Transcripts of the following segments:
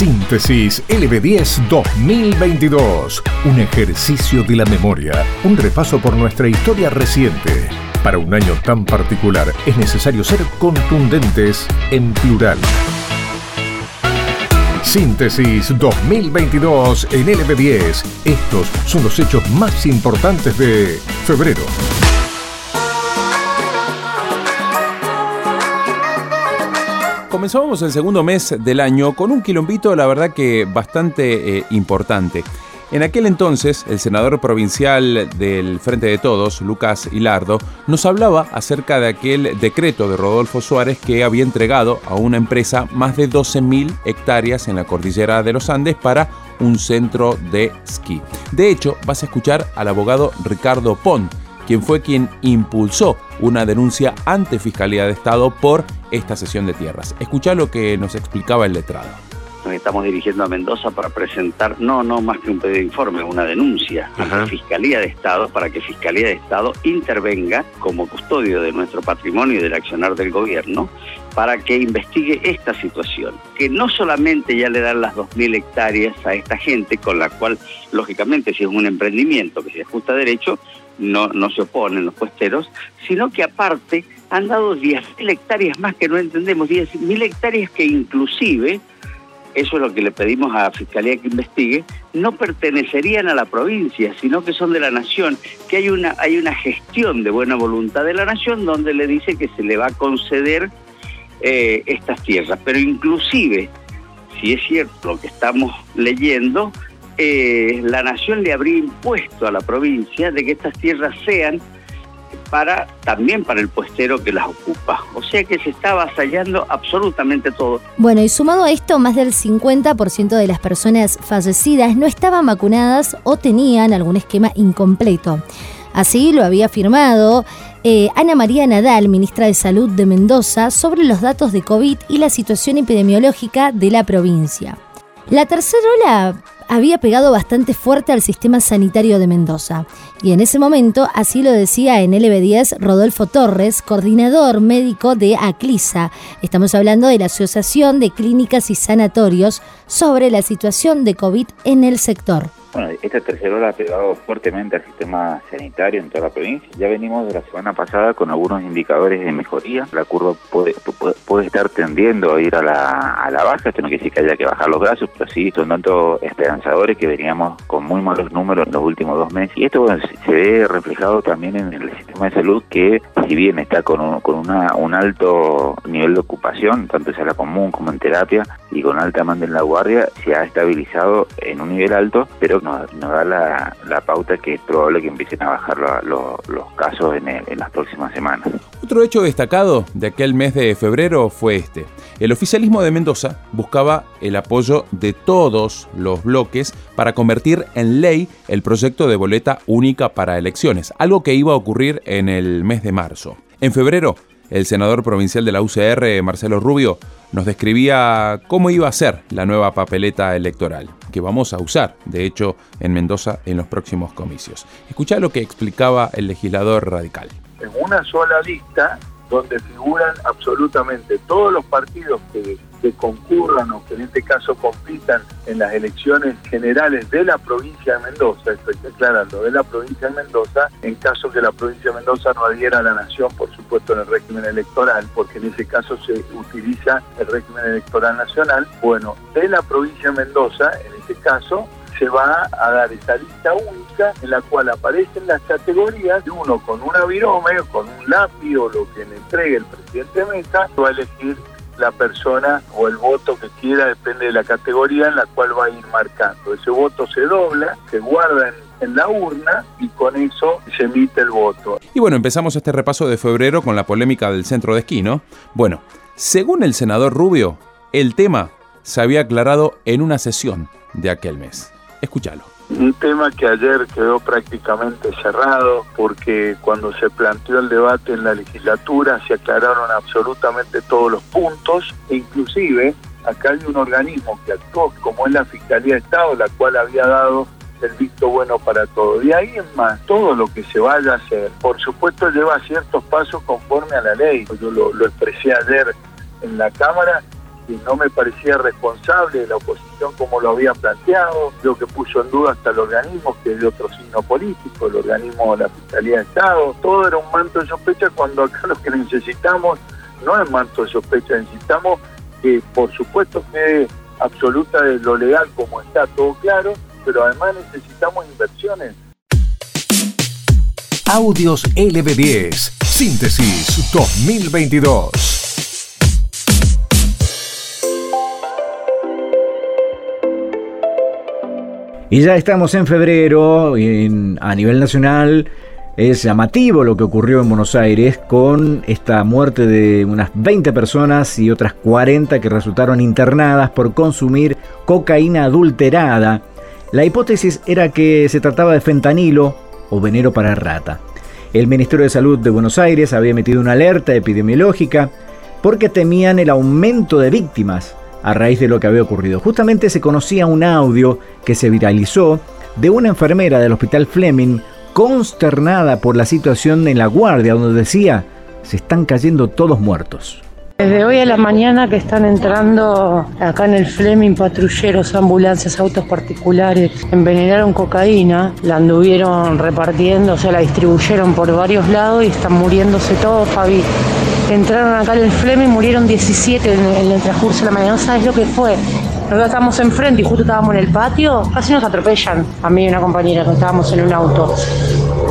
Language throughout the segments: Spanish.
Síntesis LB10 2022. Un ejercicio de la memoria. Un repaso por nuestra historia reciente. Para un año tan particular es necesario ser contundentes en plural. Síntesis 2022 en LB10. Estos son los hechos más importantes de febrero. Comenzábamos el segundo mes del año con un quilombito, la verdad que bastante eh, importante. En aquel entonces, el senador provincial del Frente de Todos, Lucas Hilardo, nos hablaba acerca de aquel decreto de Rodolfo Suárez que había entregado a una empresa más de 12.000 hectáreas en la cordillera de los Andes para un centro de esquí. De hecho, vas a escuchar al abogado Ricardo Pont, quien fue quien impulsó una denuncia ante Fiscalía de Estado por esta cesión de tierras. Escucha lo que nos explicaba el letrado. Nos estamos dirigiendo a Mendoza para presentar, no, no más que un pedido de informe, una denuncia a la Fiscalía de Estado para que Fiscalía de Estado intervenga como custodio de nuestro patrimonio y del accionar del gobierno para que investigue esta situación, que no solamente ya le dan las 2.000 hectáreas a esta gente, con la cual, lógicamente, si es un emprendimiento que se ajusta a derecho, no, no se oponen los puesteros, sino que aparte han dado 10.000 hectáreas más que no entendemos, 10.000 hectáreas que inclusive, eso es lo que le pedimos a la Fiscalía que investigue, no pertenecerían a la provincia, sino que son de la nación, que hay una, hay una gestión de buena voluntad de la nación donde le dice que se le va a conceder eh, estas tierras, pero inclusive, si es cierto lo que estamos leyendo, eh, la nación le habría impuesto a la provincia de que estas tierras sean para también para el puestero que las ocupa. O sea que se está avasallando absolutamente todo. Bueno, y sumado a esto, más del 50% de las personas fallecidas no estaban vacunadas o tenían algún esquema incompleto. Así lo había afirmado eh, Ana María Nadal, ministra de Salud de Mendoza, sobre los datos de COVID y la situación epidemiológica de la provincia. La tercera ola había pegado bastante fuerte al sistema sanitario de Mendoza. Y en ese momento, así lo decía en LB10 Rodolfo Torres, coordinador médico de ACLISA. Estamos hablando de la Asociación de Clínicas y Sanatorios sobre la situación de COVID en el sector. Bueno, esta tercera ola ha pegado fuertemente al sistema sanitario en toda la provincia. Ya venimos de la semana pasada con algunos indicadores de mejoría. La curva puede, puede, estar tendiendo a ir a la, a la baja. Esto no quiere decir que haya que bajar los brazos, pero sí son tanto esperanzadores que veníamos con muy malos números en los últimos dos meses. Y esto se ve reflejado también en el sistema de salud que, si bien está con un, con una, un alto nivel de ocupación, tanto en sala común como en terapia, y con alta demanda en la guardia, se ha estabilizado en un nivel alto, pero nos, da la, pauta que es probable que empiecen a bajar los casos en, las próximas semanas. Otro hecho destacado de aquel mes de febrero fue este. El oficialismo de Mendoza buscaba el apoyo de todos los bloques para convertir en ley el proyecto de boleta única para elecciones, algo que iba a ocurrir en el mes de marzo. En febrero, el senador provincial de la UCR, Marcelo Rubio, nos describía cómo iba a ser la nueva papeleta electoral, que vamos a usar, de hecho, en Mendoza en los próximos comicios. Escucha lo que explicaba el legislador radical. En una sola lista donde figuran absolutamente todos los partidos que, concurran o que en este caso compitan en las elecciones generales de la provincia de Mendoza, estoy declarando, de la provincia de Mendoza, en caso que la provincia de Mendoza no adhiera a la nación, por supuesto, en el régimen electoral, porque en ese caso se utiliza el régimen electoral nacional. Bueno, de la provincia de Mendoza, en ese caso, se va a dar esa lista única en la cual aparecen las categorías de uno con una virome, con un lápiz o lo que le entregue el presidente Mesa, va a elegir la persona o el voto que quiera, depende de la categoría en la cual va a ir marcando. Ese voto se dobla, se guarda en, la urna y con eso se emite el voto. Y bueno, empezamos este repaso de febrero con la polémica del centro de esquí, ¿no? Bueno, según el senador Rubio, el tema se había aclarado en una sesión de aquel mes. Escúchalo. Un tema que ayer quedó prácticamente cerrado porque cuando se planteó el debate en la legislatura se aclararon absolutamente todos los puntos e inclusive acá hay un organismo que actuó como es la Fiscalía de Estado, la cual había dado el visto bueno para todo. Y ahí en más, todo lo que se vaya a hacer, por supuesto lleva ciertos pasos conforme a la ley. Yo lo, lo expresé ayer en la Cámara que no me parecía responsable la oposición como lo había planteado, lo que puso en duda hasta el organismo, que es de otro signo político, el organismo de la Fiscalía de Estado, todo era un manto de sospecha cuando acá lo que necesitamos no es manto de sospecha, necesitamos que por supuesto quede absoluta de lo legal como está todo claro, pero además necesitamos inversiones. Audios LB10, Síntesis 2022. Y ya estamos en febrero, a nivel nacional es llamativo lo que ocurrió en Buenos Aires con esta muerte de unas 20 personas y otras 40 que resultaron internadas por consumir cocaína adulterada. La hipótesis era que se trataba de fentanilo o veneno para rata. El Ministerio de Salud de Buenos Aires había emitido una alerta epidemiológica porque temían el aumento de víctimas a raíz de lo que había ocurrido. Justamente se conocía un audio que se viralizó de una enfermera del Hospital Fleming consternada por la situación en la guardia, donde decía, se están cayendo todos muertos. Desde hoy a la mañana que están entrando acá en el Fleming patrulleros, ambulancias, autos particulares, envenenaron cocaína, la anduvieron repartiendo, o sea, la distribuyeron por varios lados y están muriéndose todos, Fabi. Entraron acá en el Fleming, murieron 17 en el transcurso de la mañana, no sabes lo que fue. Nosotros estábamos enfrente y justo estábamos en el patio, casi nos atropellan. A mí y una compañera que estábamos en un auto.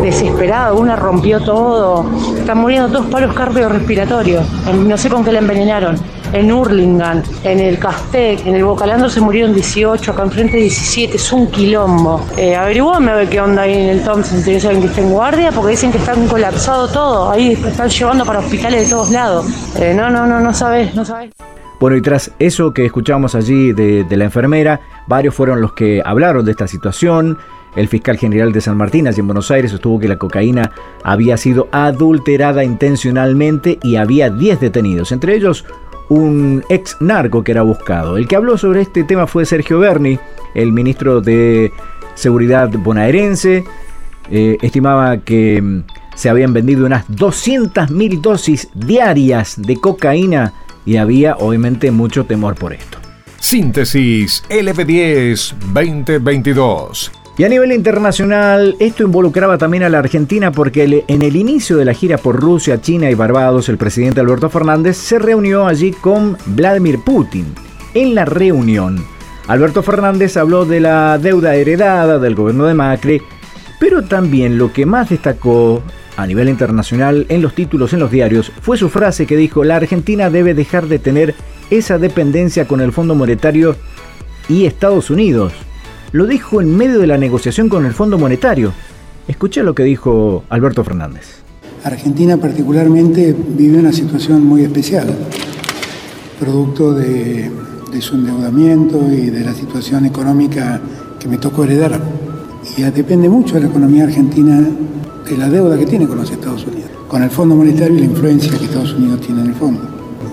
Desesperada, una rompió todo. Están muriendo todos palos cardiorrespiratorios. No sé con qué la envenenaron. En Hurlingham, en el Castec, en el Bocalando se murieron 18, acá enfrente 17, es un quilombo. Eh, averiguame a ver qué onda ahí en el Thompson, si saben que está en guardia, porque dicen que están colapsado todo, ahí están llevando para hospitales de todos lados. Eh, no, no, no, no sabes, no sabes. Bueno, y tras eso que escuchamos allí de, la enfermera, varios fueron los que hablaron de esta situación. El fiscal general de San Martín, allí en Buenos Aires, sostuvo que la cocaína había sido adulterada intencionalmente y había 10 detenidos, entre ellos un ex narco que era buscado. El que habló sobre este tema fue Sergio Berni, el ministro de Seguridad bonaerense. Eh, estimaba que mm, se habían vendido unas 200.000 dosis diarias de cocaína y había obviamente mucho temor por esto. Síntesis LB10 2022. Y a nivel internacional, esto involucraba también a la Argentina porque en el inicio de la gira por Rusia, China y Barbados, el presidente Alberto Fernández se reunió allí con Vladimir Putin. En la reunión, Alberto Fernández habló de la deuda heredada del gobierno de Macri, pero también lo que más destacó a nivel internacional en los títulos en los diarios fue su frase que dijo, la Argentina debe dejar de tener esa dependencia con el Fondo Monetario y Estados Unidos. Lo dijo en medio de la negociación con el Fondo Monetario. Escuché lo que dijo Alberto Fernández. Argentina particularmente vive una situación muy especial, producto de, de su endeudamiento y de la situación económica que me tocó heredar. Y depende mucho de la economía argentina de la deuda que tiene con los Estados Unidos, con el Fondo Monetario y la influencia que Estados Unidos tiene en el fondo.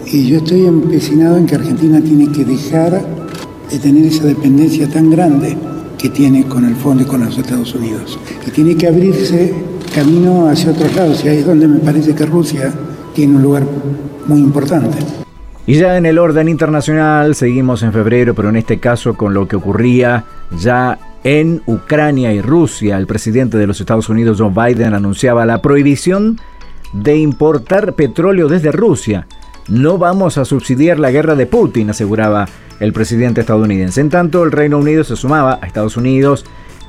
Y yo estoy empecinado en que Argentina tiene que dejar de tener esa dependencia tan grande que tiene con el fondo y con los Estados Unidos. Y tiene que abrirse camino hacia otros lados, y ahí es donde me parece que Rusia tiene un lugar muy importante. Y ya en el orden internacional, seguimos en febrero, pero en este caso con lo que ocurría ya en Ucrania y Rusia. El presidente de los Estados Unidos, Joe Biden, anunciaba la prohibición de importar petróleo desde Rusia. No vamos a subsidiar la guerra de Putin, aseguraba el presidente estadounidense. En tanto, el Reino Unido se sumaba a Estados Unidos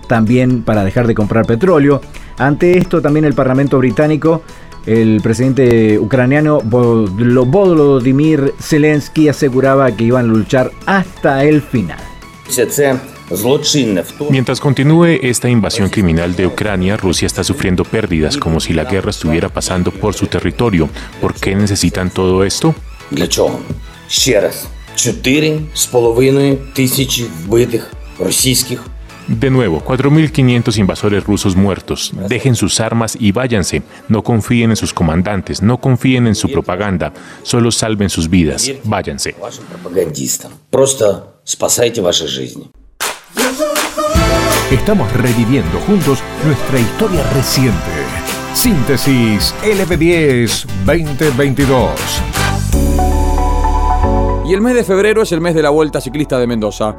también para dejar de comprar petróleo. Ante esto, también el Parlamento británico, el presidente ucraniano Volodymyr Zelensky aseguraba que iban a luchar hasta el final. Mientras continúe esta invasión criminal de Ucrania, Rusia está sufriendo pérdidas como si la guerra estuviera pasando por su territorio. ¿Por qué necesitan todo esto? De nuevo, 4.500 invasores rusos muertos. Dejen sus armas y váyanse. No confíen en sus comandantes, no confíen en su propaganda. Solo salven sus vidas. Váyanse. Estamos reviviendo juntos nuestra historia reciente. Síntesis LB10 2022. Y el mes de febrero es el mes de la Vuelta Ciclista de Mendoza.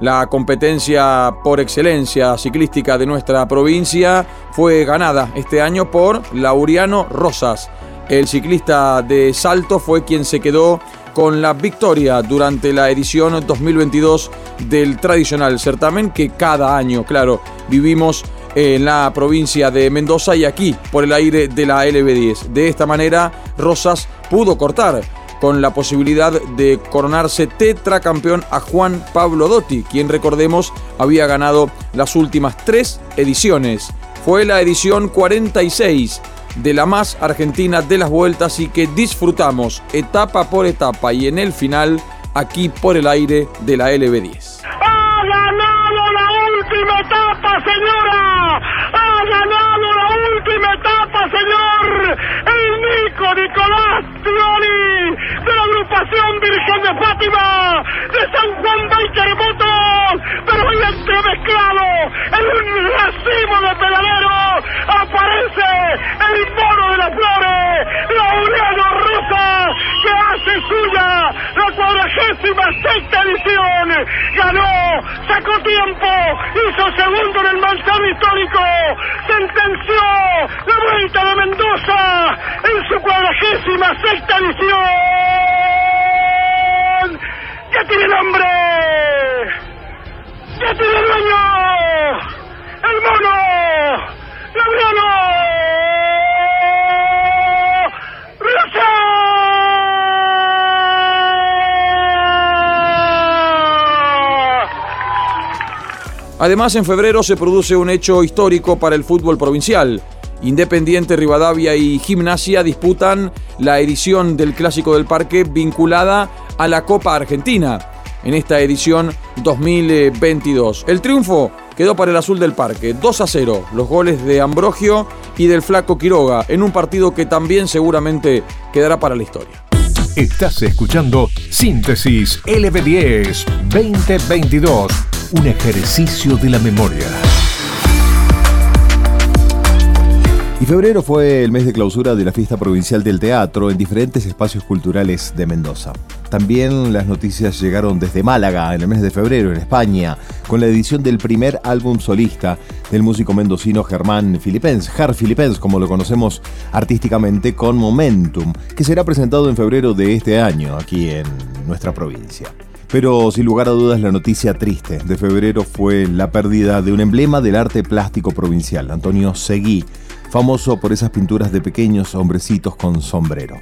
La competencia por excelencia ciclística de nuestra provincia fue ganada este año por Lauriano Rosas. El ciclista de Salto fue quien se quedó con la victoria durante la edición 2022 del tradicional certamen que cada año, claro, vivimos en la provincia de Mendoza y aquí por el aire de la LB10. De esta manera, Rosas pudo cortar con la posibilidad de coronarse tetracampeón a Juan Pablo Dotti, quien recordemos había ganado las últimas tres ediciones. Fue la edición 46 de la más argentina de las vueltas y que disfrutamos etapa por etapa y en el final aquí por el aire de la LB10. ¡Ha ganado la última etapa, señora! ¡Ha ganado la última etapa, señor! El Nico Nicolás Trioli de la agrupación Virgen de Fátima de San Juan de Terremotos, pero hoy entremezclado en un racimo de pedaleros aparece el mono de las flores, Laureano Rosa, que hace suya la cuadragésima sexta edición. Ganó, sacó tiempo, hizo segundo en el manzano histórico, sentenció la vuelta de Mendoza en su cuadragésima sexta edición. ¡Ya tiene nombre! ¡Ya tiene dueño! ¡El mono! ¡Laureano! Además, en febrero se produce un hecho histórico para el fútbol provincial. Independiente, Rivadavia y Gimnasia disputan la edición del Clásico del Parque vinculada a la Copa Argentina en esta edición 2022. El triunfo quedó para el Azul del Parque, 2 a 0, los goles de Ambrogio y del Flaco Quiroga, en un partido que también seguramente quedará para la historia. Estás escuchando Síntesis LB10 2022, un ejercicio de la memoria. Y febrero fue el mes de clausura de la fiesta provincial del teatro en diferentes espacios culturales de Mendoza. También las noticias llegaron desde Málaga en el mes de febrero, en España, con la edición del primer álbum solista del músico mendocino Germán Filipens, Jar Filipens, como lo conocemos artísticamente, con Momentum, que será presentado en febrero de este año aquí en nuestra provincia. Pero sin lugar a dudas la noticia triste de febrero fue la pérdida de un emblema del arte plástico provincial, Antonio Seguí, famoso por esas pinturas de pequeños hombrecitos con sombrero.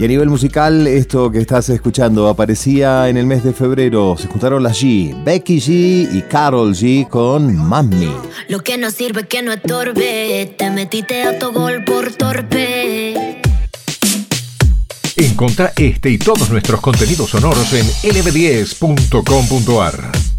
Y a nivel musical, esto que estás escuchando aparecía en el mes de febrero. Se juntaron las G, Becky G y Carol G con Mami. Lo que no sirve que no estorbe, te metiste a tu gol por torpe. Encontrá este y todos nuestros contenidos sonoros en lb10.com.ar.